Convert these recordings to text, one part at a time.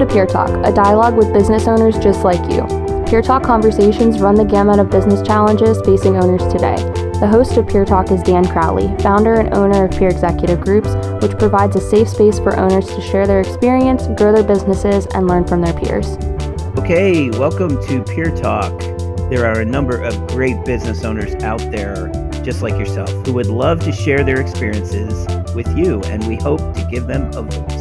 to Peer Talk, a dialogue with business owners just like you. Peer Talk conversations run the gamut of business challenges facing owners today. The host of Peer Talk is Dan Crowley, founder and owner of Peer Executive Groups, which provides a safe space for owners to share their experience, grow their businesses, and learn from their peers. Okay, welcome to Peer Talk. There are a number of great business owners out there, just like yourself, who would love to share their experiences with you, and we hope to give them a voice.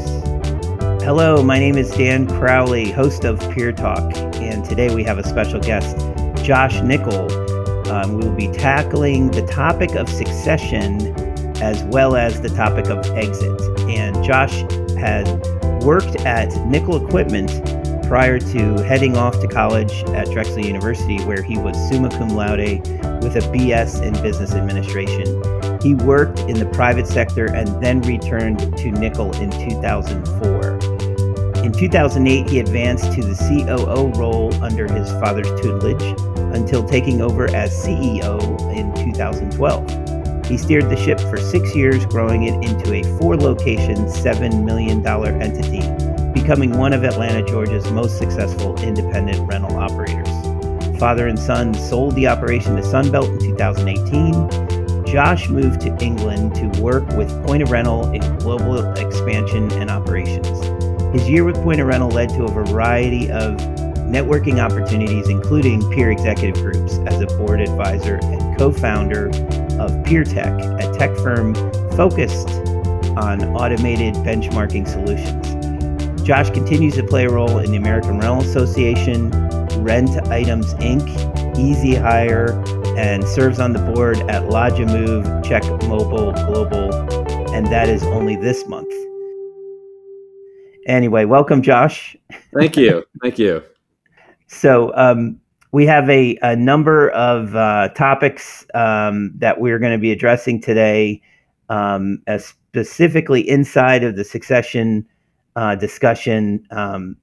Hello, my name is Dan Crowley, host of Peer Talk, and today we have a special guest, Josh Nickel. Um, we will be tackling the topic of succession as well as the topic of exit. And Josh had worked at Nickel Equipment prior to heading off to college at Drexel University, where he was summa cum laude with a BS in business administration. He worked in the private sector and then returned to Nickel in 2004. In 2008, he advanced to the COO role under his father's tutelage until taking over as CEO in 2012. He steered the ship for six years, growing it into a four location, $7 million entity, becoming one of Atlanta, Georgia's most successful independent rental operators. Father and son sold the operation to Sunbelt in 2018. Josh moved to England to work with Point of Rental in global expansion and operations. His year with Point of Rental led to a variety of networking opportunities, including peer executive groups, as a board advisor and co founder of PeerTech, a tech firm focused on automated benchmarking solutions. Josh continues to play a role in the American Rental Association, Rent Items Inc., Easy Hire, and serves on the board at Lodge Move, Check Mobile Global, and that is only this month. Anyway, welcome, Josh. Thank you. Thank you. So, um, we have a, a number of uh, topics um, that we're going to be addressing today, um, specifically inside of the succession uh, discussion. Um,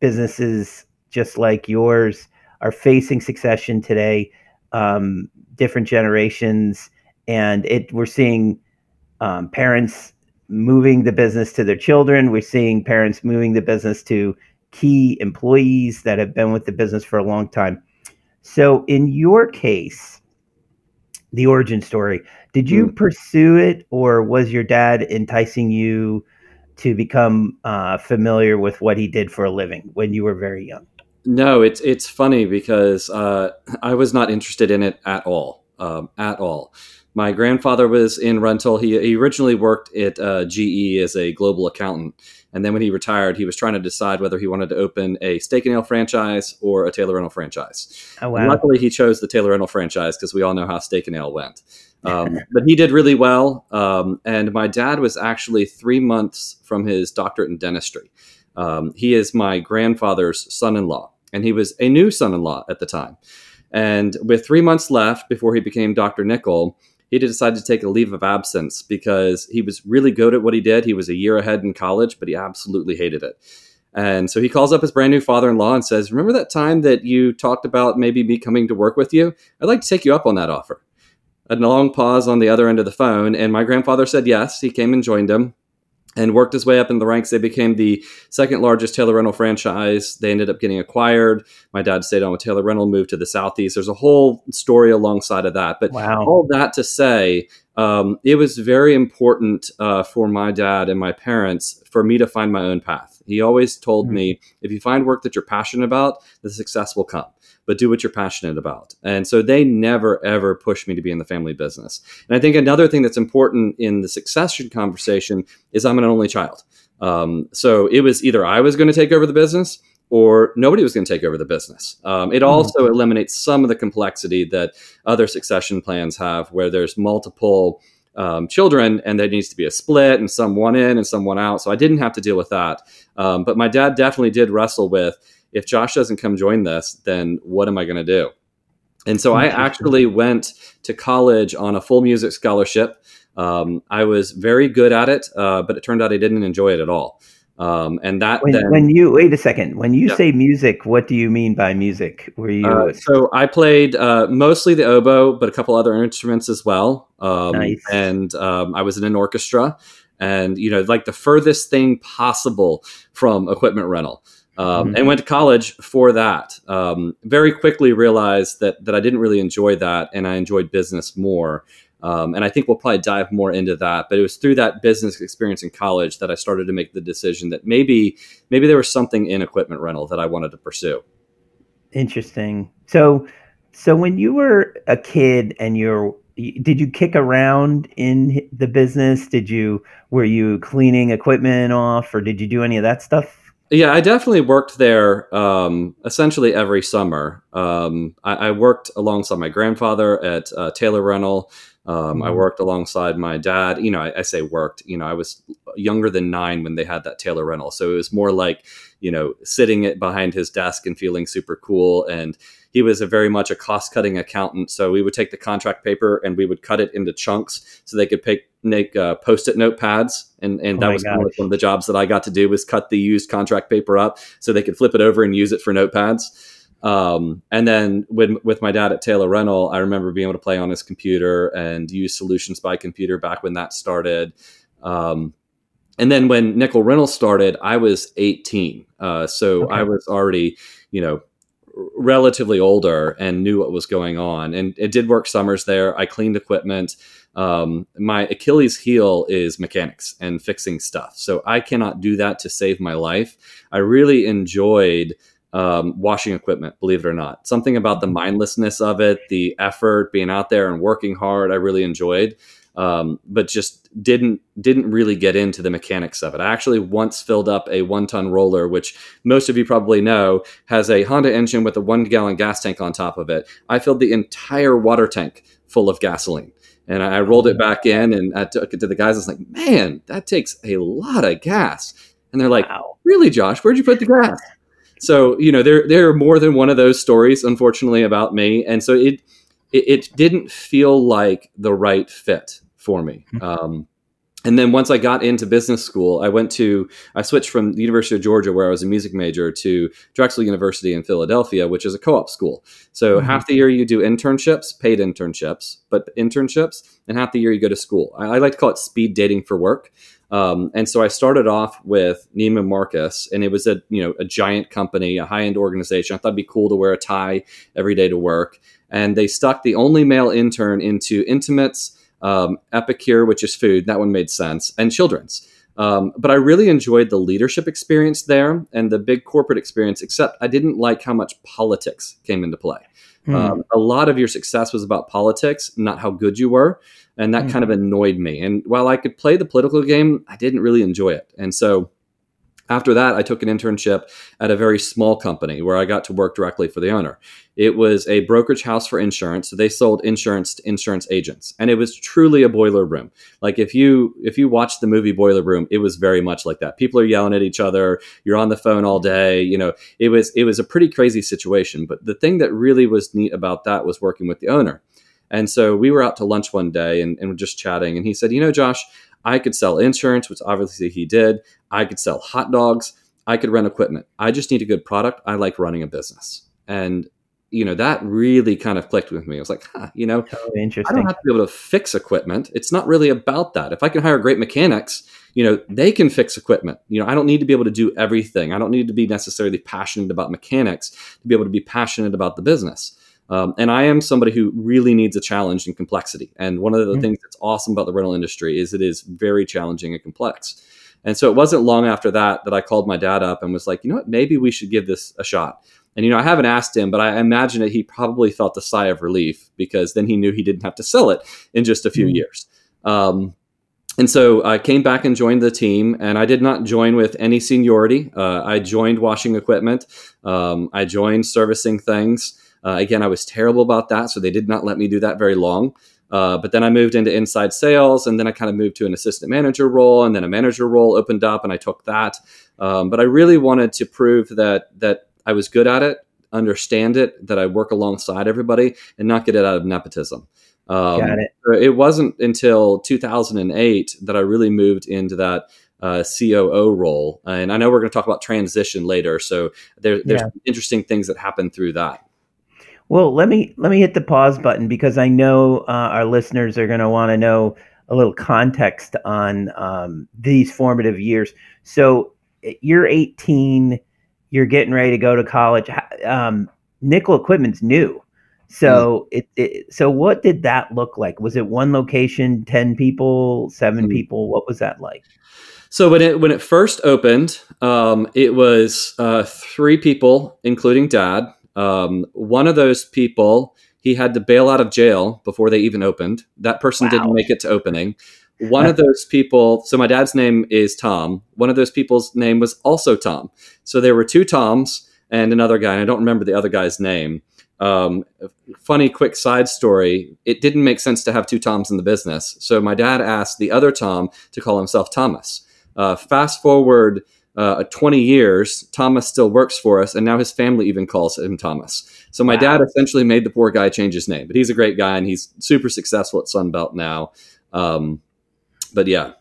businesses just like yours are facing succession today, um, different generations, and it we're seeing um, parents moving the business to their children. We're seeing parents moving the business to key employees that have been with the business for a long time. So, in your case, the origin story, did you mm. pursue it or was your dad enticing you to become uh, familiar with what he did for a living when you were very young? No, it's it's funny because uh, I was not interested in it at all, um, at all. My grandfather was in rental. He, he originally worked at uh, GE as a global accountant, and then when he retired, he was trying to decide whether he wanted to open a steak and ale franchise or a Taylor Rental franchise. Oh, wow. luckily, he chose the Taylor Rental franchise because we all know how steak and ale went. Um, but he did really well. Um, and my dad was actually three months from his doctorate in dentistry. Um, he is my grandfather's son in law, and he was a new son in law at the time. And with three months left before he became Dr. Nickel, he decided to take a leave of absence because he was really good at what he did. He was a year ahead in college, but he absolutely hated it. And so he calls up his brand new father in law and says, Remember that time that you talked about maybe me coming to work with you? I'd like to take you up on that offer. A long pause on the other end of the phone, and my grandfather said yes. He came and joined him and worked his way up in the ranks. They became the second largest Taylor Rental franchise. They ended up getting acquired. My dad stayed on with Taylor Rental, moved to the Southeast. There's a whole story alongside of that. But wow. all that to say, um, it was very important uh, for my dad and my parents for me to find my own path. He always told mm-hmm. me if you find work that you're passionate about, the success will come but do what you're passionate about. And so they never, ever pushed me to be in the family business. And I think another thing that's important in the succession conversation is I'm an only child. Um, so it was either I was going to take over the business or nobody was going to take over the business. Um, it mm-hmm. also eliminates some of the complexity that other succession plans have, where there's multiple um, children and there needs to be a split and some one in and some one out. So I didn't have to deal with that. Um, but my dad definitely did wrestle with if Josh doesn't come join this, then what am I going to do? And so I actually went to college on a full music scholarship. Um, I was very good at it, uh, but it turned out I didn't enjoy it at all. Um, and that when, then, when, you wait a second, when you yeah. say music, what do you mean by music? Were you uh, so I played uh, mostly the oboe, but a couple other instruments as well. Um, nice. And um, I was in an orchestra, and you know, like the furthest thing possible from equipment rental. Um, mm-hmm. and went to college for that. Um, very quickly realized that that I didn't really enjoy that, and I enjoyed business more. Um, and I think we'll probably dive more into that. But it was through that business experience in college that I started to make the decision that maybe maybe there was something in equipment rental that I wanted to pursue. Interesting. So so when you were a kid and you're did you kick around in the business? Did you were you cleaning equipment off or did you do any of that stuff? Yeah, I definitely worked there um, essentially every summer. Um, I, I, worked alongside my grandfather at uh, Taylor Rental. Um, mm-hmm. I worked alongside my dad. You know, I, I, say worked. You know, I was younger than nine when they had that Taylor rental, so it was more like you know sitting it behind his desk and feeling super cool. And he was a very much a cost cutting accountant, so we would take the contract paper and we would cut it into chunks so they could pick, make uh, post it notepads, and and oh that was one of the jobs that I got to do was cut the used contract paper up so they could flip it over and use it for notepads. Um, and then when, with my dad at Taylor Rental, I remember being able to play on his computer and use Solutions by Computer back when that started. Um, and then when Nickel Rental started, I was 18. Uh, so okay. I was already, you know, relatively older and knew what was going on. And it did work summers there. I cleaned equipment. Um, my Achilles heel is mechanics and fixing stuff. So I cannot do that to save my life. I really enjoyed um, washing equipment, believe it or not. Something about the mindlessness of it, the effort, being out there and working hard, I really enjoyed. Um, but just didn't didn't really get into the mechanics of it. I actually once filled up a one ton roller, which most of you probably know has a Honda engine with a one gallon gas tank on top of it. I filled the entire water tank full of gasoline. And I rolled it back in and I took it to the guys. I was like, man, that takes a lot of gas. And they're like, wow. really, Josh, where'd you put the gas? so you know there there are more than one of those stories unfortunately about me and so it it, it didn't feel like the right fit for me mm-hmm. um, and then once I got into business school, I went to I switched from the University of Georgia, where I was a music major, to Drexel University in Philadelphia, which is a co-op school. So mm-hmm. half the year you do internships, paid internships, but internships, and half the year you go to school. I, I like to call it speed dating for work. Um, and so I started off with Neiman Marcus, and it was a you know a giant company, a high end organization. I thought it'd be cool to wear a tie every day to work. And they stuck the only male intern into Intimates, um, Epicure, which is food. That one made sense, and Children's. Um, but I really enjoyed the leadership experience there and the big corporate experience, except I didn't like how much politics came into play. Hmm. Um, a lot of your success was about politics, not how good you were. And that hmm. kind of annoyed me. And while I could play the political game, I didn't really enjoy it. And so after that, I took an internship at a very small company where I got to work directly for the owner. It was a brokerage house for insurance. So they sold insurance to insurance agents. And it was truly a boiler room. Like if you if you watch the movie Boiler Room, it was very much like that. People are yelling at each other, you're on the phone all day, you know, it was it was a pretty crazy situation. But the thing that really was neat about that was working with the owner. And so we were out to lunch one day and, and just chatting. And he said, You know, Josh, I could sell insurance, which obviously he did. I could sell hot dogs. I could rent equipment. I just need a good product. I like running a business. And you know that really kind of clicked with me. I was like, huh, you know, totally interesting. I don't have to be able to fix equipment. It's not really about that. If I can hire great mechanics, you know, they can fix equipment. You know, I don't need to be able to do everything. I don't need to be necessarily passionate about mechanics to be able to be passionate about the business. Um, and I am somebody who really needs a challenge and complexity. And one of the mm-hmm. things that's awesome about the rental industry is it is very challenging and complex. And so it wasn't long after that that I called my dad up and was like, you know what, maybe we should give this a shot. And you know, I haven't asked him, but I imagine that he probably felt a sigh of relief because then he knew he didn't have to sell it in just a few mm-hmm. years. Um, and so I came back and joined the team, and I did not join with any seniority. Uh, I joined washing equipment. Um, I joined servicing things. Uh, again, I was terrible about that, so they did not let me do that very long. Uh, but then I moved into inside sales, and then I kind of moved to an assistant manager role, and then a manager role opened up, and I took that. Um, but I really wanted to prove that that I was good at it, understand it, that I work alongside everybody, and not get it out of nepotism. Um, Got it. It wasn't until 2008 that I really moved into that uh, COO role, and I know we're going to talk about transition later. So there, there's yeah. interesting things that happen through that. Well, let me let me hit the pause button because I know uh, our listeners are going to want to know a little context on um, these formative years. So you're 18, you're getting ready to go to college. Um, nickel equipment's new. So mm. it, it, so what did that look like? Was it one location, 10 people, 7 mm. people? What was that like? So when it when it first opened, um, it was uh, three people, including dad. Um, one of those people he had to bail out of jail before they even opened. That person wow. didn't make it to opening. One of those people, so my dad's name is Tom. One of those people's name was also Tom. So there were two Toms and another guy, and I don't remember the other guy's name. Um, funny, quick side story. It didn't make sense to have two Toms in the business. So my dad asked the other Tom to call himself Thomas. Uh, fast forward uh, 20 years, Thomas still works for us, and now his family even calls him Thomas. So my wow. dad essentially made the poor guy change his name, but he's a great guy and he's super successful at Sunbelt now. Um, but yeah,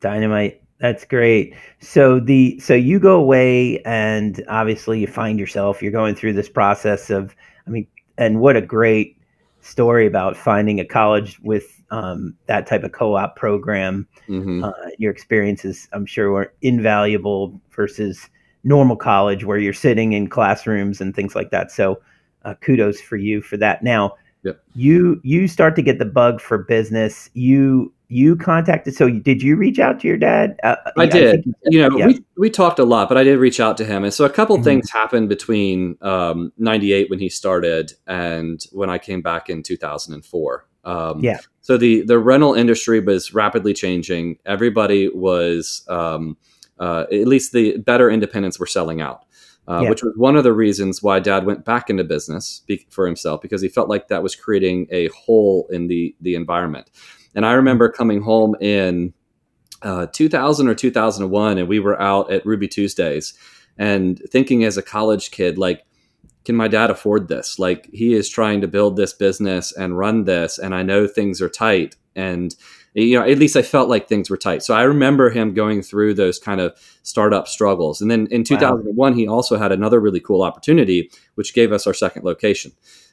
dynamite. That's great. So the so you go away and obviously you find yourself. You're going through this process of, I mean, and what a great story about finding a college with um, that type of co-op program. Mm-hmm. Uh, your experiences, I'm sure, were invaluable versus normal college where you're sitting in classrooms and things like that. So, uh, kudos for you for that. Now, yep. you you start to get the bug for business. You you contacted. So, did you reach out to your dad? Uh, I did. I you, know, yeah. we we talked a lot, but I did reach out to him, and so a couple mm-hmm. things happened between um, '98 when he started and when I came back in 2004. Um, yeah. So the the rental industry was rapidly changing. Everybody was, um, uh, at least the better independents were selling out. Uh, yeah. Which was one of the reasons why Dad went back into business be- for himself because he felt like that was creating a hole in the the environment. And I remember coming home in uh, 2000 or 2001, and we were out at Ruby Tuesdays, and thinking as a college kid, like can my dad afford this? Like he is trying to build this business and run this, and I know things are tight. And you know, at least I felt like things were tight. So I remember him going through those kind of startup struggles. And then in 2001, wow. he also had another really cool opportunity, which gave us our second location.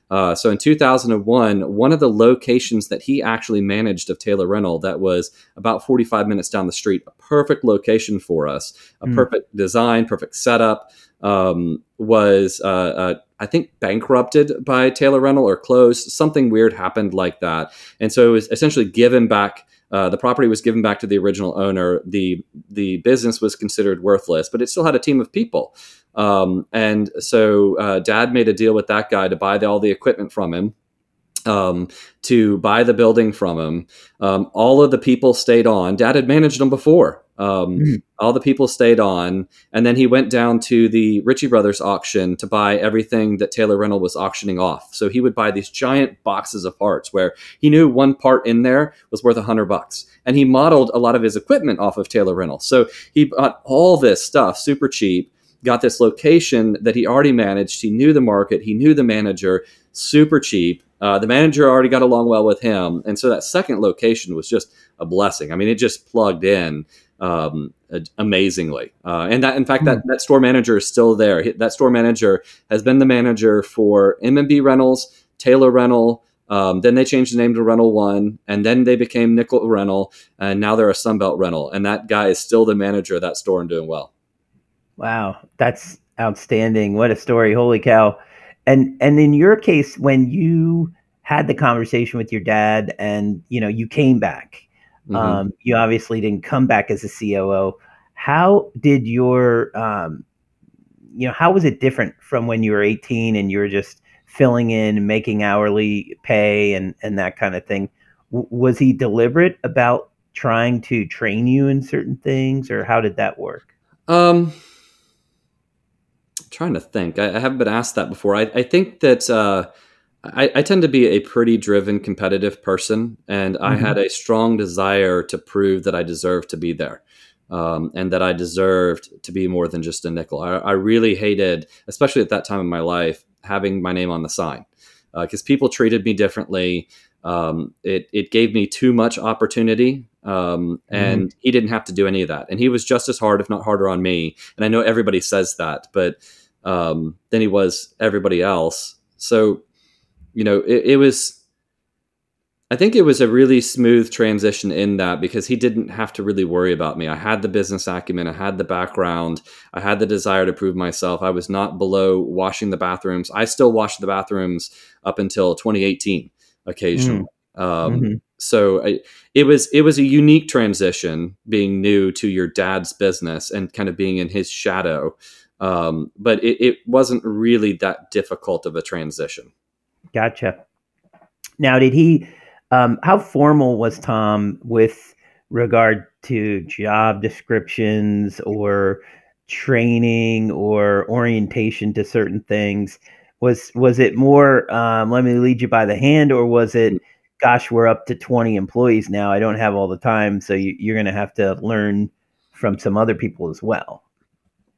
Uh, so in 2001, one of the locations that he actually managed of Taylor Rental that was about 45 minutes down the street, a perfect location for us, a mm. perfect design, perfect setup, um, was uh, uh, I think bankrupted by Taylor Rental or closed. Something weird happened like that, and so it was essentially given back. Uh, the property was given back to the original owner. the The business was considered worthless, but it still had a team of people. Um, and so, uh, Dad made a deal with that guy to buy the, all the equipment from him um, to buy the building from him. Um, all of the people stayed on. Dad had managed them before. Um, mm. All the people stayed on, and then he went down to the Ritchie Brothers auction to buy everything that Taylor Rental was auctioning off. So he would buy these giant boxes of parts where he knew one part in there was worth a hundred bucks, and he modeled a lot of his equipment off of Taylor Rental. So he bought all this stuff super cheap. Got this location that he already managed. He knew the market. He knew the manager super cheap uh, the manager already got along well with him, and so that second location was just a blessing. I mean, it just plugged in um, amazingly, uh, and that in fact that hmm. that store manager is still there. That store manager has been the manager for M&B Rentals, Taylor Rental. Um, then they changed the name to Rental One, and then they became Nickel Rental, and now they're a Sunbelt Rental. And that guy is still the manager of that store and doing well. Wow, that's outstanding! What a story! Holy cow! And and in your case when you had the conversation with your dad and you know you came back mm-hmm. um, you obviously didn't come back as a coo how did your um, you know how was it different from when you were 18 and you were just filling in making hourly pay and and that kind of thing? W- was he deliberate about trying to train you in certain things or how did that work? Um trying to think. I, I, haven't been asked that before. I, I think that uh, I, I, tend to be a pretty driven, competitive person, and mm-hmm. I had a strong desire to prove that I deserved to be there. Um, and that I deserved to be more than just a nickel. I, I, really hated, especially at that time in my life, having my name on the sign because uh, people treated me differently. Um, it, it gave me too much opportunity um, and mm-hmm. he didn't have to do any of that. And he was just as hard, if not harder, on me. And I know everybody says that, but um, than he was everybody else. So, you know, it, it was I think it was a really smooth transition in that because he didn't have to really worry about me. I had the business acumen, I had the background, I had the desire to prove myself. I was not below washing the bathrooms. I still washed the bathrooms up until 2018 occasionally. Mm. Um, mm-hmm. So I, it was it was a unique transition being new to your dad's business and kind of being in his shadow. Um, but it, it wasn't really that difficult of a transition. Gotcha. Now, did he? Um, how formal was Tom with regard to job descriptions or training or orientation to certain things? Was was it more um, let me lead you by the hand, or was it, mm. gosh, we're up to twenty employees now. I don't have all the time, so you, you're going to have to learn from some other people as well.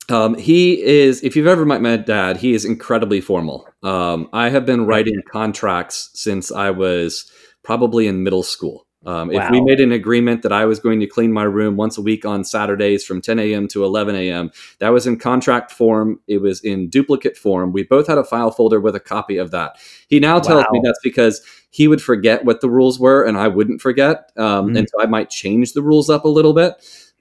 Um, he is, if you've ever met my dad, he is incredibly formal. Um, I have been writing contracts since I was probably in middle school. Um, wow. If we made an agreement that I was going to clean my room once a week on Saturdays from 10 a.m. to 11 a.m., that was in contract form. It was in duplicate form. We both had a file folder with a copy of that. He now tells wow. me that's because he would forget what the rules were and I wouldn't forget. Um, mm-hmm. And so I might change the rules up a little bit.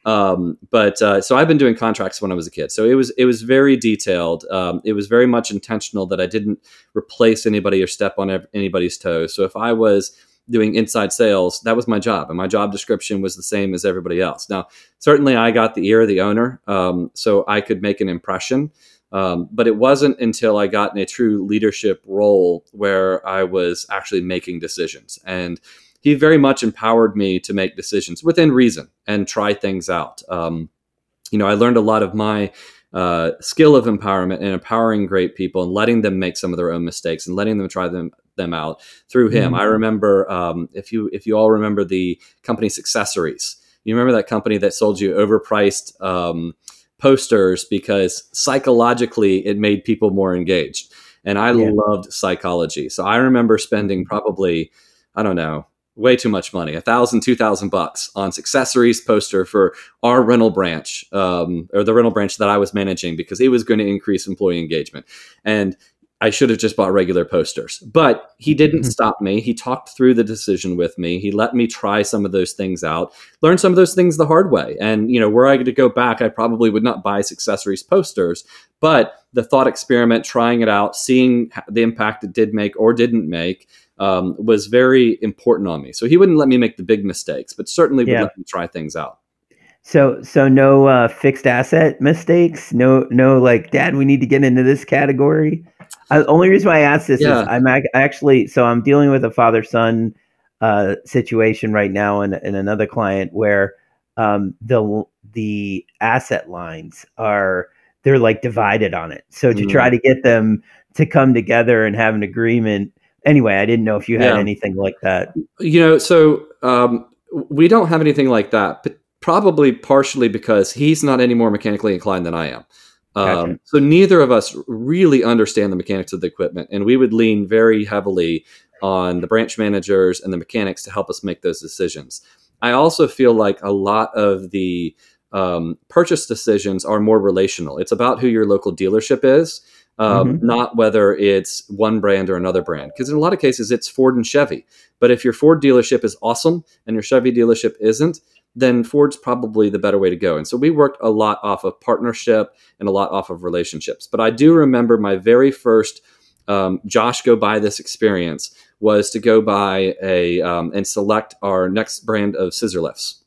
Um, but uh, so I've been doing contracts when I was a kid. So it was it was very detailed. Um, it was very much intentional that I didn't replace anybody or step on anybody's toes. So if I was doing inside sales, that was my job, and my job description was the same as everybody else. Now, certainly, I got the ear of the owner, um, so I could make an impression. Um, but it wasn't until I got in a true leadership role where I was actually making decisions and he very much empowered me to make decisions within reason and try things out. Um, you know, I learned a lot of my uh, skill of empowerment and empowering great people and letting them make some of their own mistakes and letting them try them them out through him. Mm-hmm. I remember um, if you if you all remember the company Successories. You remember that company that sold you overpriced um, posters because psychologically it made people more engaged. And I yeah. loved psychology. So I remember spending probably, I don't know, way too much money. A thousand two thousand bucks on Successories poster for our rental branch um, or the rental branch that i was managing because it was going to increase employee engagement. And i should have just bought regular posters. But he didn't mm-hmm. stop me. He talked through the decision with me. He let me try some of those things out learn some of those things the hard way. And you know were i to go back i probably would not buy Successories posters. But the thought experiment trying it out seeing the impact it did make or didn't make um, was very important on me. So he wouldn't let me make the big mistakes, but certainly would yeah. let me try things out. So so no uh, fixed asset mistakes. No no like Dad, we need to get into this category. Uh, only reason why I asked this yeah. is I'm ac- actually so I'm dealing with a father son uh, situation right now and, and another client where um, the the asset lines are they're like divided on it. So to mm. try to get them to come together and have an agreement anyway, I didn't know if you had yeah. anything like that. You know, so um, we don't have anything like that, but probably partially because he's not any more mechanically inclined than I am. Um, gotcha. So neither of us really understand the mechanics of the equipment, and we would lean very heavily on the branch managers and the mechanics to help us make those decisions. I also feel like a lot of the um, purchase decisions are more relational. It's about who your local dealership is um, mm-hmm. not whether it's one brand or another brand. Because in a lot of cases, it's Ford and Chevy. But if your Ford dealership is awesome and your Chevy dealership isn't, then Ford's probably the better way to go. And so we worked a lot off of partnership and a lot off of relationships. But I do remember my very first um, Josh go buy this experience was to go buy a um, and select our next brand of scissor lifts.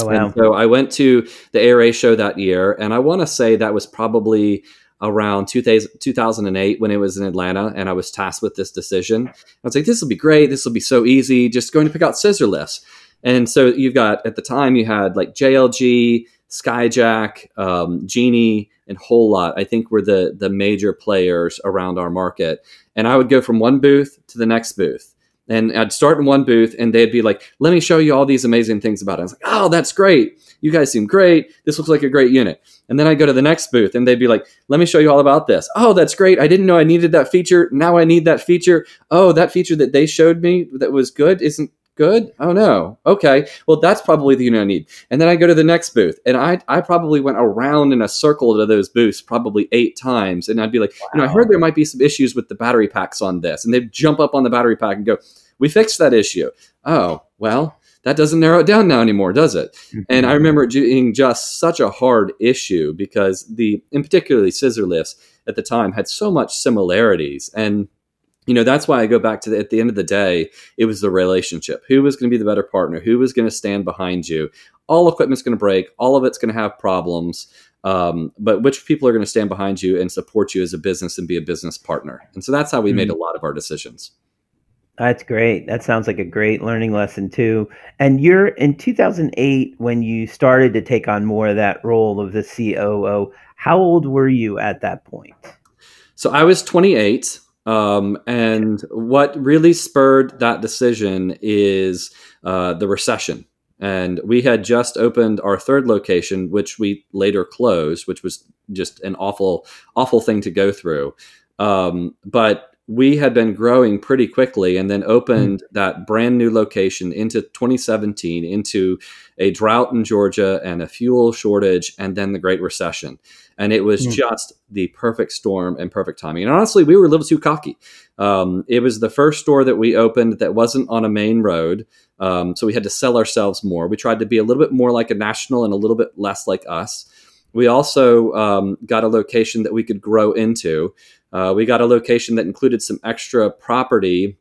Oh wow! And so I went to the ARA show that year, and I want to say that was probably around 2008 when it was in Atlanta and I was tasked with this decision. I was like, this will be great. This will be so easy. Just going to pick out scissor lifts. And so you've got, at the time, you had like JLG, Skyjack, um, Genie, and Haulotte, I think were the, the major players around our market. And I would go from one booth to the next booth and I'd start in one booth and they'd be like, let me show you all these amazing things about it. I was like, oh, that's great. You guys seem great. This looks like a great unit. And then I go to the next booth and they'd be like, let me show you all about this. Oh, that's great. I didn't know I needed that feature. Now I need that feature. Oh, that feature that they showed me that was good isn't good. Oh no. Okay. Well, that's probably the unit I need. And then I go to the next booth and I, I probably went around in a circle to those booths probably eight times. And I'd be like, wow. you know, I heard there might be some issues with the battery packs on this. And they'd jump up on the battery pack and go, we fixed that issue. oh, well, that doesn't narrow it down now anymore, does it? Mm-hmm. And I remember it being just such a hard issue because the, in particularly scissor lifts at the time had so much similarities. And, you know, that's why I go back to the, at the end of the day, it was the relationship. Who was going to be the better partner? Who was going to stand behind you? All equipment's going to break. All of it's going to have problems. Um, but which people are going to stand behind you and support you as a business and be a business partner. And so that's how we mm-hmm. made a lot of our decisions. That's great. That sounds like a great learning lesson too. And you're in 2008 when you started to take on more of that role of the COO. How old were you at that point? So I was 28. Um, and what really spurred that decision is uh, the recession. And we had just opened our third location, which we later closed, which was just an awful, awful thing to go through. Um, but we had been growing pretty quickly and then opened mm. that brand new location into 2017 into a drought in Georgia and a fuel shortage and then the Great Recession. And it was mm. just the perfect storm and perfect timing. And honestly, we were a little too cocky. Um, it was the first store that we opened that wasn't on a main road. Um, so we had to sell ourselves more. We tried to be a little bit more like a national and a little bit less like us. We also um, got a location that we could grow into. Uh, we got a location that included some extra property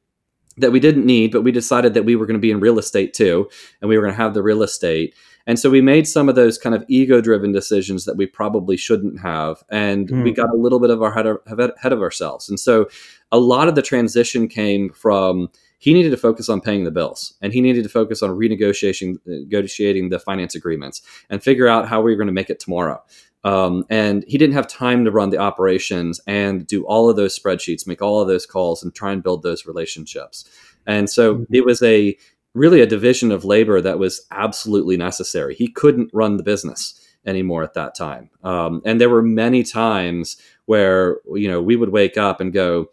that we didn't need, but we decided that we were going to be in real estate too, and we were going to have the real estate. And so we made some of those kind of ego driven decisions that we probably shouldn't have. And mm. we got a little bit of our head of, head of ourselves. And so a lot of the transition came from he needed to focus on paying the bills and he needed to focus on renegotiating negotiating the finance agreements and figure out how we were going to make it tomorrow. Um, and he didn't have time to run the operations and do all of those spreadsheets, make all of those calls, and try and build those relationships. And so mm-hmm. it was a really a division of labor that was absolutely necessary. He couldn't run the business anymore at that time. Um, and there were many times where you know we would wake up and go,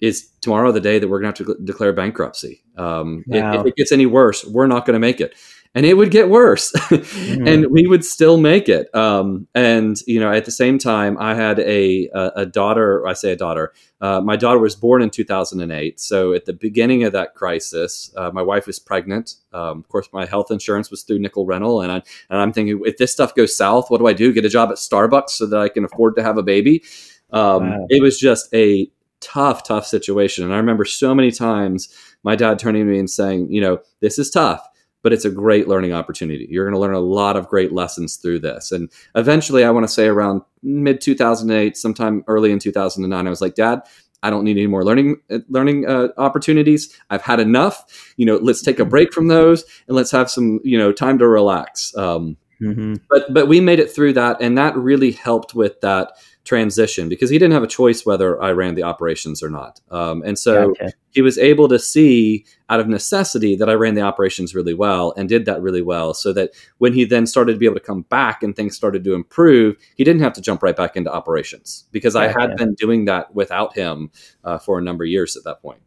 "Is tomorrow the day that we're going to have to declare bankruptcy? Um, wow. if, if, it gets any worse, we're not going to make it." And it would get worse. Mm-hmm. and we would still make it. Um, and you know at the same time i had a, a, a daughter i say a daughter uh, my daughter was born in 2008 so at the beginning of that crisis uh, my wife was pregnant. Um, of course my health insurance was through nickel rental and, I, and i'm thinking if this stuff goes south what do i do? Get a job at starbucks so that i can afford to have a baby? Um, wow. it was just a tough tough situation. And i remember so many times my dad turning to me and saying you know this is tough but it's a great learning opportunity. You're going to learn a lot of great lessons through this. And eventually, I want to say around mid 2008, sometime early in 2009, I was like, Dad, I don't need any more learning uh, learning uh, opportunities. I've had enough. You know, let's take a break from those and let's have some you know time to relax. Um, mm-hmm. But but we made it through that, and that really helped with that transition because he didn't have a choice whether I ran the operations or not. Um, and so gotcha. he was able to see out of necessity that I ran the operations really well and did that really well. So that when he then started to be able to come back and things started to improve, he didn't have to jump right back into operations because gotcha. I had been doing that without him uh, for a number of years at that point.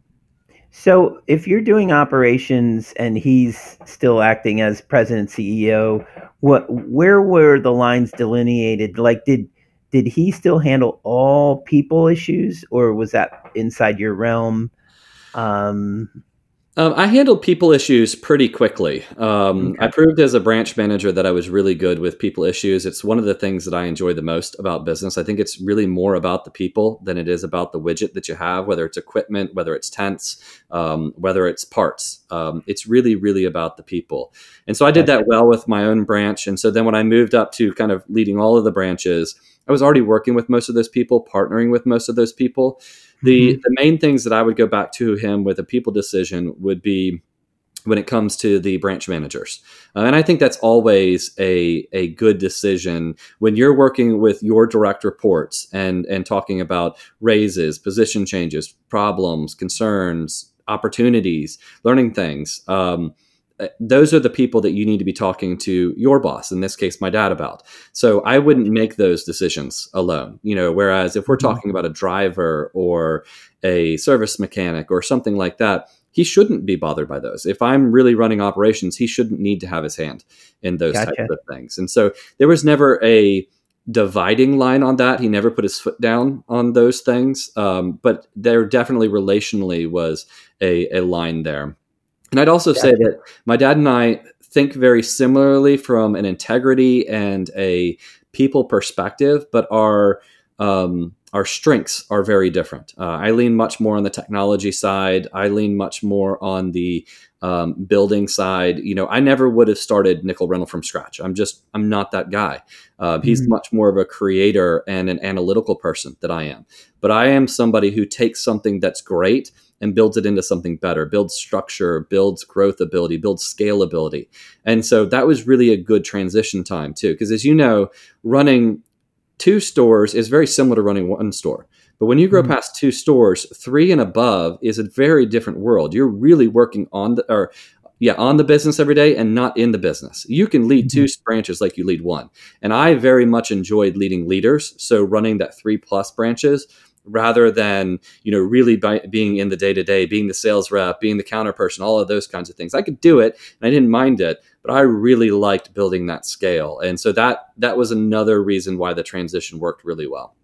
So, if you're doing operations and he's still acting as president CEO, what where were the lines delineated? Like, did did he still handle all people issues or was that inside your realm um, um, I handled people issues pretty quickly. Um, okay. I proved as a branch manager that I was really good with people issues. It's one of the things that I enjoy the most about business. I think it's really more about the people than it is about the widget that you have, whether it's equipment, whether it's tents, um, whether it's parts. Um, it's really, really about the people. And so I did that well with my own branch. And so then when I moved up to kind of leading all of the branches, I was already working with most of those people, partnering with most of those people. The mm-hmm. the main things that I would go back to him with a people decision would be when it comes to the branch managers. Uh, and I think that's always a, a good decision when you're working with your direct reports and, and talking about raises, position changes, problems, concerns, opportunities, learning things. Um, those are the people that you need to be talking to your boss in this case my dad about. So i wouldn't make those decisions alone you know whereas if we're mm-hmm. talking about a driver or a service mechanic or something like that he shouldn't be bothered by those. If i'm really running operations he shouldn't need to have his hand in those gotcha. types of things. And so there was never a dividing line on that. He never put his foot down on those things. Um, but there definitely relationally was a, a line there And I'd also gotcha. say that my dad and I think very similarly from an integrity and a people perspective, but our um, our strengths are very different. Uh, I lean much more on the technology side. I lean much more on the um, building side. You know, I never would have started nickel rental from scratch. I'm just, I'm not that guy. Uh, he's mm-hmm. much more of a creator and an analytical person than I am. But I am somebody who takes something that's great and builds it into something better, builds structure, builds growth ability, builds scalability. And so that was really a good transition time too. Because as you know, running two stores is very similar to running one store. But when you grow mm-hmm. past two stores, three and above is a very different world. You're really working on the or yeah, on the business every day and not in the business. You can lead mm-hmm. two branches like you lead one. And I very much enjoyed leading leaders. So running that three plus branches rather than, you know, really by, being in the day to day, being the sales rep, being the counter person, all of those kinds of things. I could do it and I didn't mind it but I really liked building that scale. And so that that was another reason why the transition worked really well.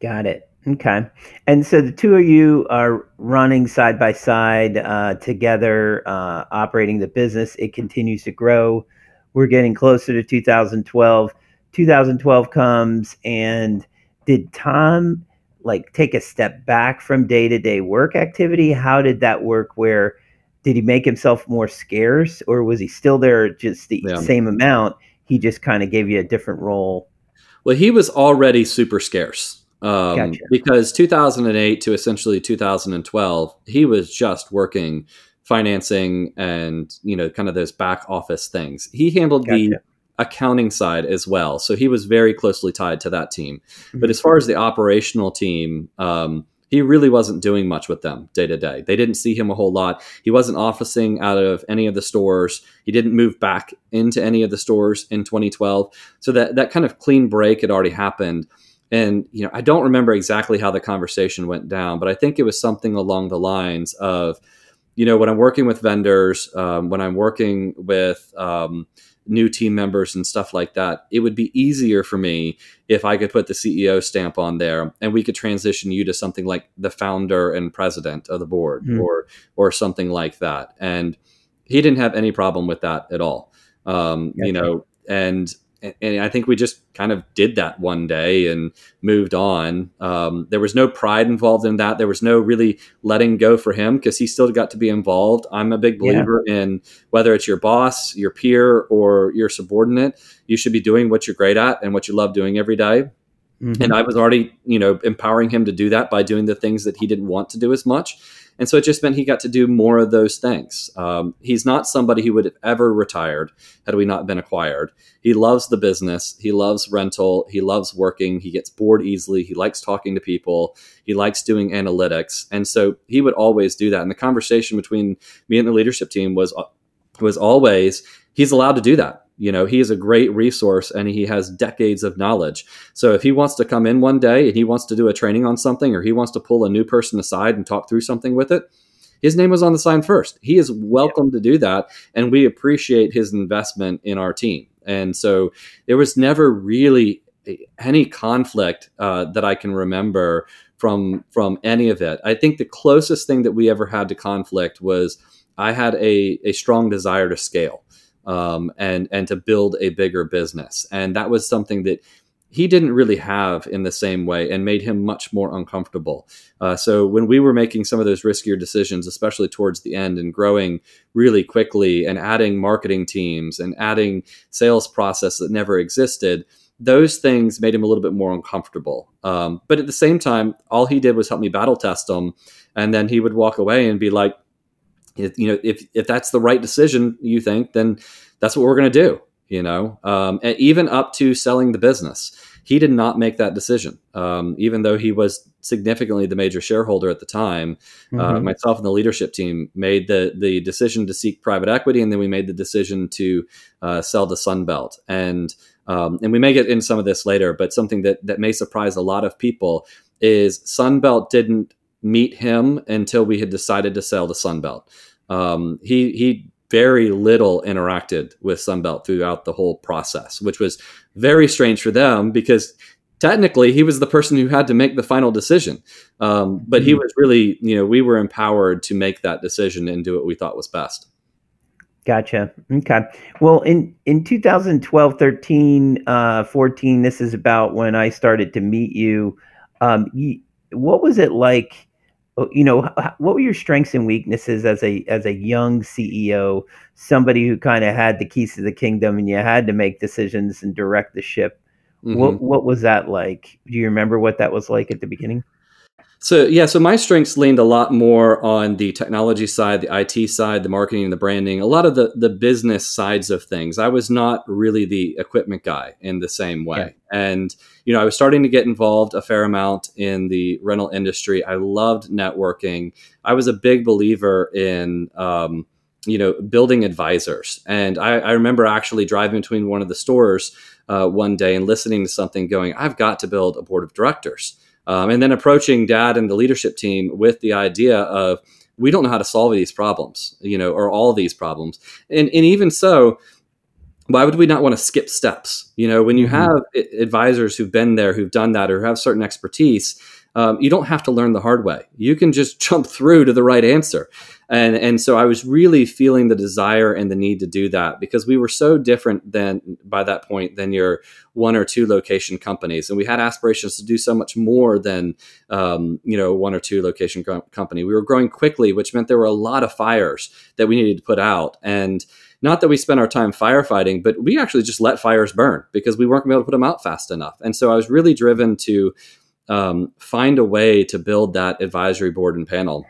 Got it. Okay. And so the two of you are running side by side uh, together, uh, operating the business. It continues to grow. We're getting closer to 2012. 2012 comes, and did Tom like take a step back from day to day work activity? How did that work? Where did he make himself more scarce or was he still there just the yeah. same amount he just kind of gave you a different role well he was already super scarce um, gotcha. because 2008 to essentially 2012 he was just working financing and you know kind of those back office things he handled gotcha. the accounting side as well so he was very closely tied to that team mm-hmm. but as far as the operational team um, he really wasn't doing much with them day to day. They didn't see him a whole lot. He wasn't officing out of any of the stores. He didn't move back into any of the stores in 2012. So that that kind of clean break had already happened. And you know, I don't remember exactly how the conversation went down, but I think it was something along the lines of, you know, when I'm working with vendors, um, when I'm working with um, new team members and stuff like that, it would be easier for me if I could put the CEO stamp on there and we could transition you to something like the founder and president of the board mm. or or something like that. And he didn't have any problem with that at all. Um, you know, and and I think we just kind of did that one day and moved on. Um, there was no pride involved in that. There was no really letting go for him because he still got to be involved. I'm a big believer yeah. in whether it's your boss, your peer, or your subordinate, you should be doing what you're great at and what you love doing every day. Mm-hmm. And I was already, you know, empowering him to do that by doing the things that he didn't want to do as much. And so it just meant he got to do more of those things. Um, he's not somebody who would have ever retired had we not been acquired. He loves the business. He loves rental. He loves working. He gets bored easily. He likes talking to people. He likes doing analytics. And so he would always do that. And the conversation between me and the leadership team was was always he's allowed to do that you know he is a great resource and he has decades of knowledge. So if he wants to come in one day and he wants to do a training on something or he wants to pull a new person aside and talk through something with it his name was on the sign first. He is welcome yeah. to do that and we appreciate his investment in our team. And so there was never really any conflict uh, that i can remember from from any of it. I think the closest thing that we ever had to conflict was i had a, a strong desire to scale um, and and to build a bigger business. And that was something that he didn't really have in the same way and made him much more uncomfortable. Uh, so when we were making some of those riskier decisions, especially towards the end and growing really quickly and adding marketing teams and adding sales process that never existed, those things made him a little bit more uncomfortable. Um, but at the same time, all he did was help me battle test them. And then he would walk away and be like, if, you know, if if that's the right decision, you think, then that's what we're going to do. You know, um, even up to selling the business, he did not make that decision. Um, even though he was significantly the major shareholder at the time, uh, mm-hmm. uh, myself and the leadership team made the the decision to seek private equity, and then we made the decision to uh, sell the Sunbelt. And um, and we may get in some of this later, but something that that may surprise a lot of people is Sunbelt didn't meet him until we had decided to sell the Sunbelt. Um, he he very little interacted with Sunbelt throughout the whole process, which was very strange for them because technically he was the person who had to make the final decision. Um, but he mm-hmm. was really, you know, we were empowered to make that decision and do what we thought was best. Gotcha. Okay. Well, in, in 2012, 13, uh, 14, this is about when I started to meet you. Um, you, what was it like? Uh, you know, what were your strengths and weaknesses as a as a young CEO, somebody who kind of had the keys to the kingdom, and you had to make decisions and direct the ship? Mm-hmm. What what was that like? Do you remember what that was like at the beginning? So yeah, so my strengths leaned a lot more on the technology side, the IT side, the marketing, the branding, a lot of the the business sides of things. I was not really the equipment guy in the same way. Yeah. And you know, I was starting to get involved a fair amount in the rental industry. I loved networking. I was a big believer in um, you know building advisors, and I, I remember actually driving between one of the stores uh, one day and listening to something going, "I've got to build a board of directors." Um, and then approaching dad and the leadership team with the idea of we don't know how to solve these problems, you know, or all these problems. And, and even so, why would we not want to skip steps? You know, when you mm-hmm. have advisors who've been there, who've done that, or have certain expertise, um, you don't have to learn the hard way. You can just jump through to the right answer. And, and so I was really feeling the desire and the need to do that because we were so different than by that point than your one or two location companies. And we had aspirations to do so much more than, um, you know, one or two location co- company. We were growing quickly, which meant there were a lot of fires that we needed to put out. And not that we spent our time firefighting, but we actually just let fires burn because we weren't going to be able to put them out fast enough. And so I was really driven to um, find a way to build that advisory board and panel.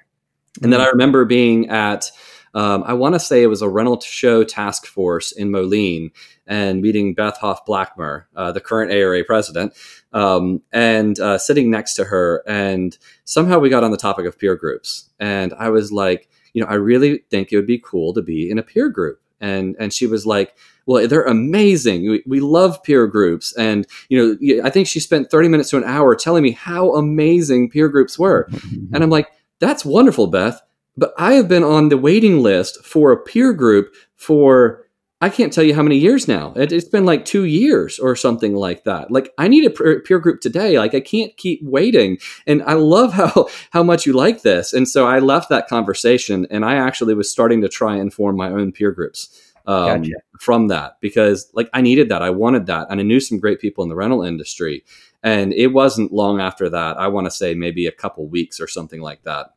And then I remember being at, um, I want to say it was a rental show task force in Moline and meeting Beth Hoff Blackmer, uh, the current ARA president, um, and uh, sitting next to her. And somehow we got on the topic of peer groups. And I was like, you know, I really think it would be cool to be in a peer group. And, and she was like, well they're amazing we, we love peer groups and you know i think she spent 30 minutes to an hour telling me how amazing peer groups were and i'm like that's wonderful beth but i have been on the waiting list for a peer group for I can't tell you how many years now. It, has been like two years or something like that. Like I need a peer group today. Like I can't keep waiting. And I love how how much you like this. And so I left that conversation, and I actually was starting to try and form my own peer groups um, gotcha. from that because like I needed that. I wanted that. And I knew some great people in the rental industry. And it wasn't long after that, I want to say maybe a couple weeks or something like that,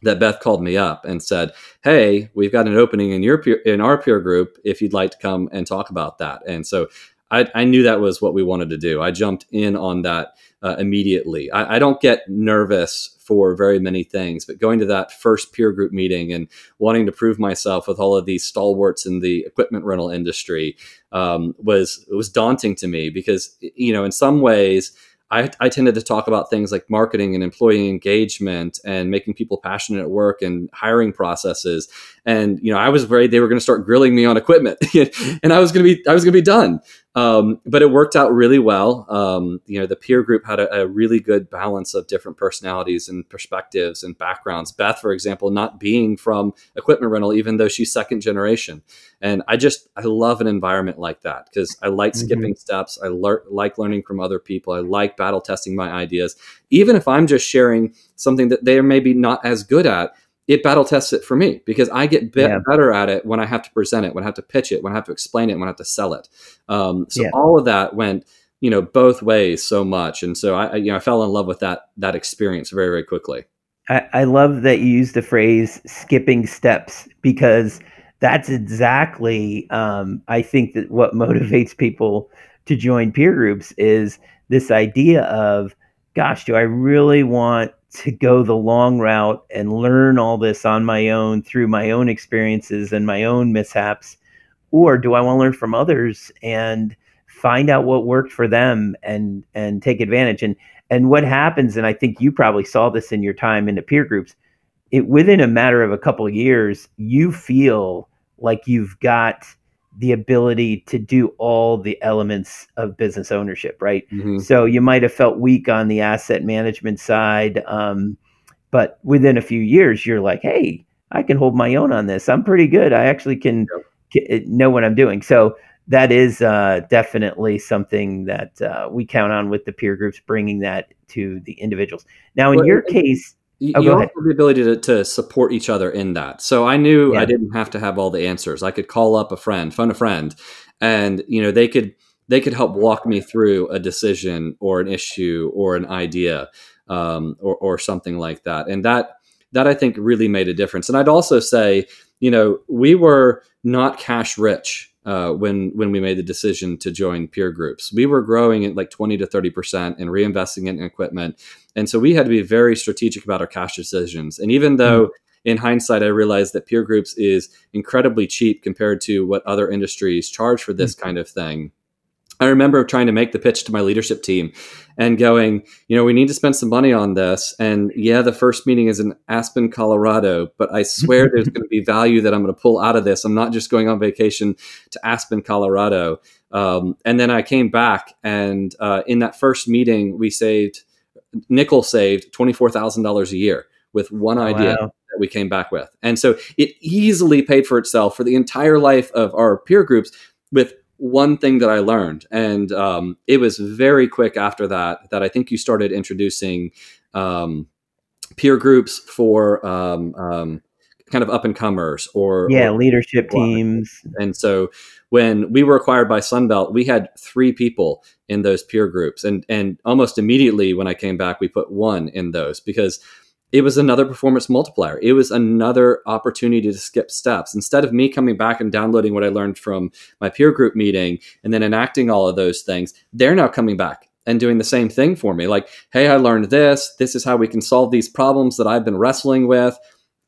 that Beth called me up and said, "Hey, we've got an opening in your peer, in our peer group. If you'd like to come and talk about that." And so I, I knew that was what we wanted to do. I jumped in on that uh, immediately. I, I, don't get nervous for very many things, but going to that first peer group meeting and wanting to prove myself with all of these stalwarts in the equipment rental industry um, was was daunting to me because you know in some ways I, I, tended to talk about things like marketing and employee engagement and making people passionate at work and hiring processes. And you know, I was afraid they were going to start grilling me on equipment, and I was going to be I was going to be done. Um, but it worked out really well. Um, you know, the peer group had a, a, really good balance of different personalities and perspectives and backgrounds. Beth, for example, not being from equipment rental, even though she's second generation. And I just, I love an environment like that because I like mm-hmm. skipping steps. I le- like learning from other people. I like battle testing my ideas. Even if I'm just sharing something that they're maybe not as good at, it battle tests it for me because I get be- yeah. better at it when I have to present it, when I have to pitch it, when I have to explain it, when I have to sell it. Um, so yeah. all of that went, you know, both ways so much, and so I, you know, I fell in love with that that experience very, very quickly. I, I love that you use the phrase "skipping steps" because that's exactly, um, I think that what motivates people to join peer groups is this idea of, gosh, do I really want to go the long route and learn all this on my own through my own experiences and my own mishaps? Or do I want to learn from others and find out what worked for them and and take advantage? And and what happens, and I think you probably saw this in your time in the peer groups, it within a matter of a couple of years, you feel like you've got the ability to do all the elements of business ownership, right? Mm-hmm. So you might have felt weak on the asset management side, um, but within a few years, you're like, hey, I can hold my own on this. I'm pretty good. I actually can yep. know what I'm doing. So that is uh, definitely something that uh, we count on with the peer groups, bringing that to the individuals. Now, in well, your case, you, Oh, you also have the ability to, to support each other in that. So I knew Yeah. I didn't have to have all the answers. I could call up a friend, phone a friend, and you know they could they could help walk me through a decision or an issue or an idea um, or or something like that. And that that I think really made a difference. And I'd also say, you know, we were not cash rich uh, when when we made the decision to join peer groups. We were growing at like twenty to thirty percent and reinvesting in equipment, and so we had to be very strategic about our cash decisions. And even though in hindsight, I realized that peer groups is incredibly cheap compared to what other industries charge for this kind of thing. I remember trying to make the pitch to my leadership team and going, you know, we need to spend some money on this. And yeah, the first meeting is in Aspen, Colorado, but I swear there's going to be value that I'm going to pull out of this. I'm not just going on vacation to Aspen, Colorado. Um, and then I came back, and uh, in that first meeting, we saved, Nickell saved $24,000 a year with one idea Wow. that we came back with. And so it easily paid for itself for the entire life of our peer groups with one thing that I learned. And um, it was very quick after that that I think you started introducing um, peer groups for um, um, kind of up and comers or, Yeah, or leadership teams. and so when we were acquired by Sunbelt, we had three people in those peer groups. And and almost immediately when I came back, we put one in those because it was another performance multiplier. It was another opportunity to skip steps. Instead of me coming back and downloading what I learned from my peer group meeting and then enacting all of those things, they're now coming back and doing the same thing for me. Like, hey, I learned this. This is how we can solve these problems that I've been wrestling with.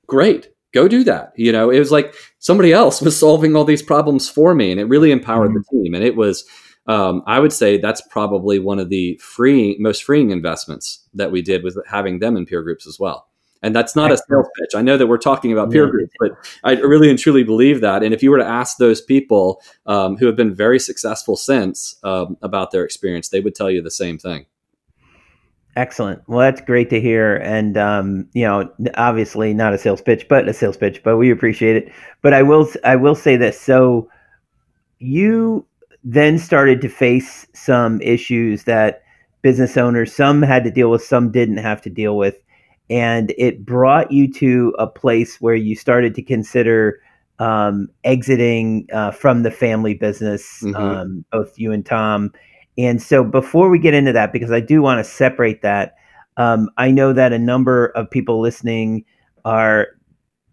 Great. Go do that. You know, it was like somebody else was solving all these problems for me and it really empowered the team. And it was, um, I would say that's probably one of the free, most freeing investments that we did was having them in peer groups as well. And that's not a sales pitch. I know that we're talking about peer Yeah. groups, but I really and truly believe that. And if you were to ask those people um, who have been very successful since um, about their experience, they would tell you the same thing. Excellent. Well, that's great to hear. And, um, you know, obviously not a sales pitch, but a sales pitch, but we appreciate it. But I will, I will say this. So you then started to face some issues that business owners, some had to deal with, some didn't have to deal with. And it brought you to a place where you started to consider um, exiting uh, from the family business, Mhm. um, both you and Tom. And so before we get into that, because I do want to separate that, um, I know that a number of people listening are,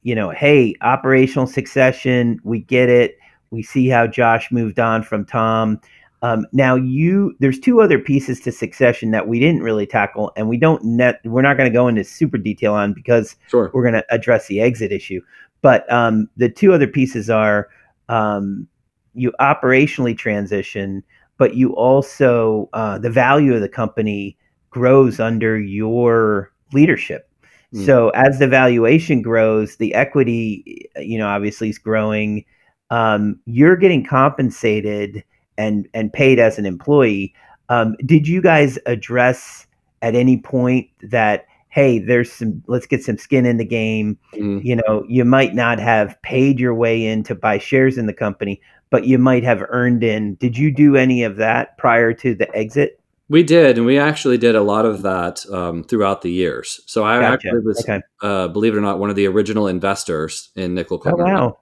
you know, hey, operational succession, we get it. We see how Josh moved on from Tom. Um, now you, there's two other pieces to succession that we didn't really tackle, and we don't net. We're not going to go into super detail on because Sure. we're going to address the exit issue. But um, the two other pieces are um, you operationally transition, but you also uh, the value of the company grows under your leadership. Mm. So as the valuation grows, the equity, you know, obviously is growing. Um, you're getting compensated and and paid as an employee. Um, did you guys address at any point that hey, there's some let's get some skin in the game? Mhm. You know, you might not have paid your way in to buy shares in the company, but you might have earned in. Did you do any of that prior to the exit? We did, and we actually did a lot of that um, throughout the years. So I Gotcha. actually was, Okay. uh, believe it or not, one of the original investors in Nickell Oh wow.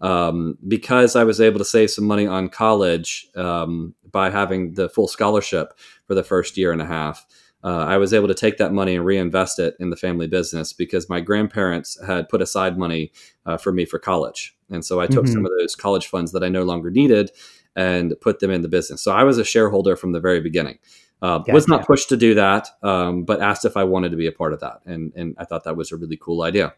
um, because I was able to save some money on college um, by having the full scholarship for the first year and a half. Uh, I was able to take that money and reinvest it in the family business because my grandparents had put aside money uh, for me for college. And so I took Mhm. some of those college funds that I no longer needed and put them in the business. So I was a shareholder from the very beginning. Uh, Was not pushed to do that, um, but asked if I wanted to be a part of that. And, and I thought that was a really cool idea.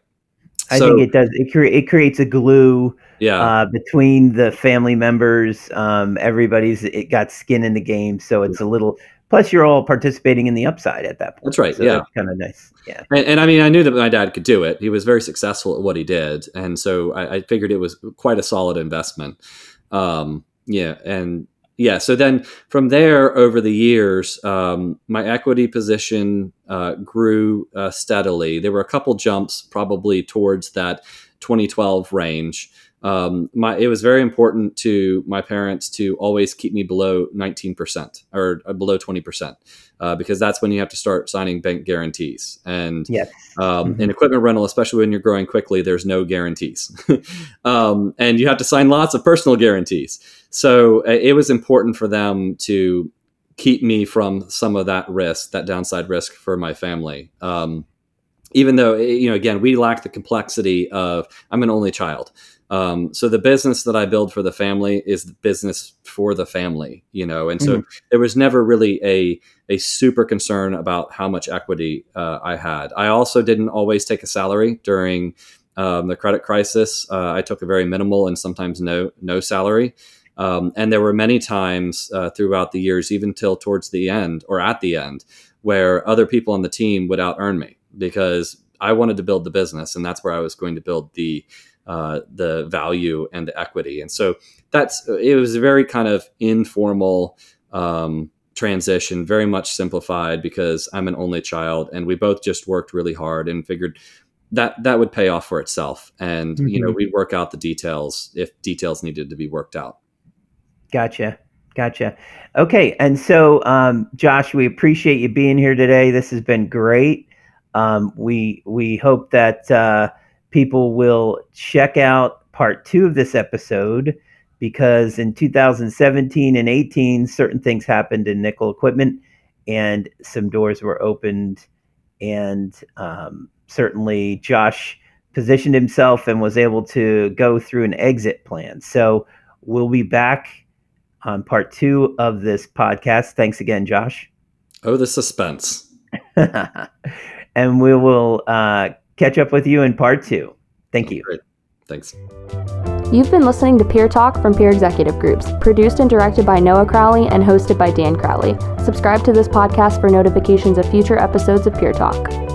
I So, think it does. It, cre- it creates a glue yeah. uh, between the family members. Um, everybody's it got skin in the game, so it's a little. Plus, you're all participating in the upside at that point. That's right, So yeah. kind of nice. Yeah. And, and I mean, I knew that my dad could do it. He was very successful at what he did, and so I, I figured it was quite a solid investment. Um, yeah, and yeah. So then from there, over the years, um, my equity position uh, grew uh, steadily. There were a couple jumps, probably towards that 2012 range. Um, my it was very important to my parents to always keep me below 19% or uh, below 20% uh, because that's when you have to start signing bank guarantees. And yes. um, mm-hmm. in equipment rental especially when you're growing quickly there's no guarantees. Um, and you have to sign lots of personal guarantees. So uh, it was important for them to keep me from some of that risk that downside risk for my family. Um, even though eh, you know again we lack the complexity of i'm an only child um, so the business that i build for the family is the business for the family you know and so mm-hmm. there was never really a a super concern about how much equity uh, i had. I also didn't always take a salary during um, the credit crisis. Uh, i took a very minimal and sometimes no no salary. Um, and there were many times uh, throughout the years even till towards the end or at the end where other people on the team would out earn me because I wanted to build the business, and that's where I was going to build the uh, the value and the equity. And so that's it was a very kind of informal um, transition, very much simplified because I'm an only child, and we both just worked really hard and figured that that would pay off for itself. And mm-hmm. you know, mm-hmm. we'd work out the details if details needed to be worked out. Gotcha. Gotcha. Okay. And so, um, Josh, we appreciate you being here today. This has been great. Um, we we hope that uh, people will check out part two of this episode because in 2017 and 18, certain things happened in Nickell equipment, and some doors were opened, and um, certainly Josh positioned himself and was able to go through an exit plan. So we'll be back on part two of this podcast. Thanks again, Josh. Oh, the suspense. and we will uh, catch up with you in part two. Thank you. Great. Thanks. You've been listening to Peer Talk from Peer Executive Groups, produced and directed by Noah Crowley and hosted by Dan Crowley. Subscribe to this podcast for notifications of future episodes of Peer Talk.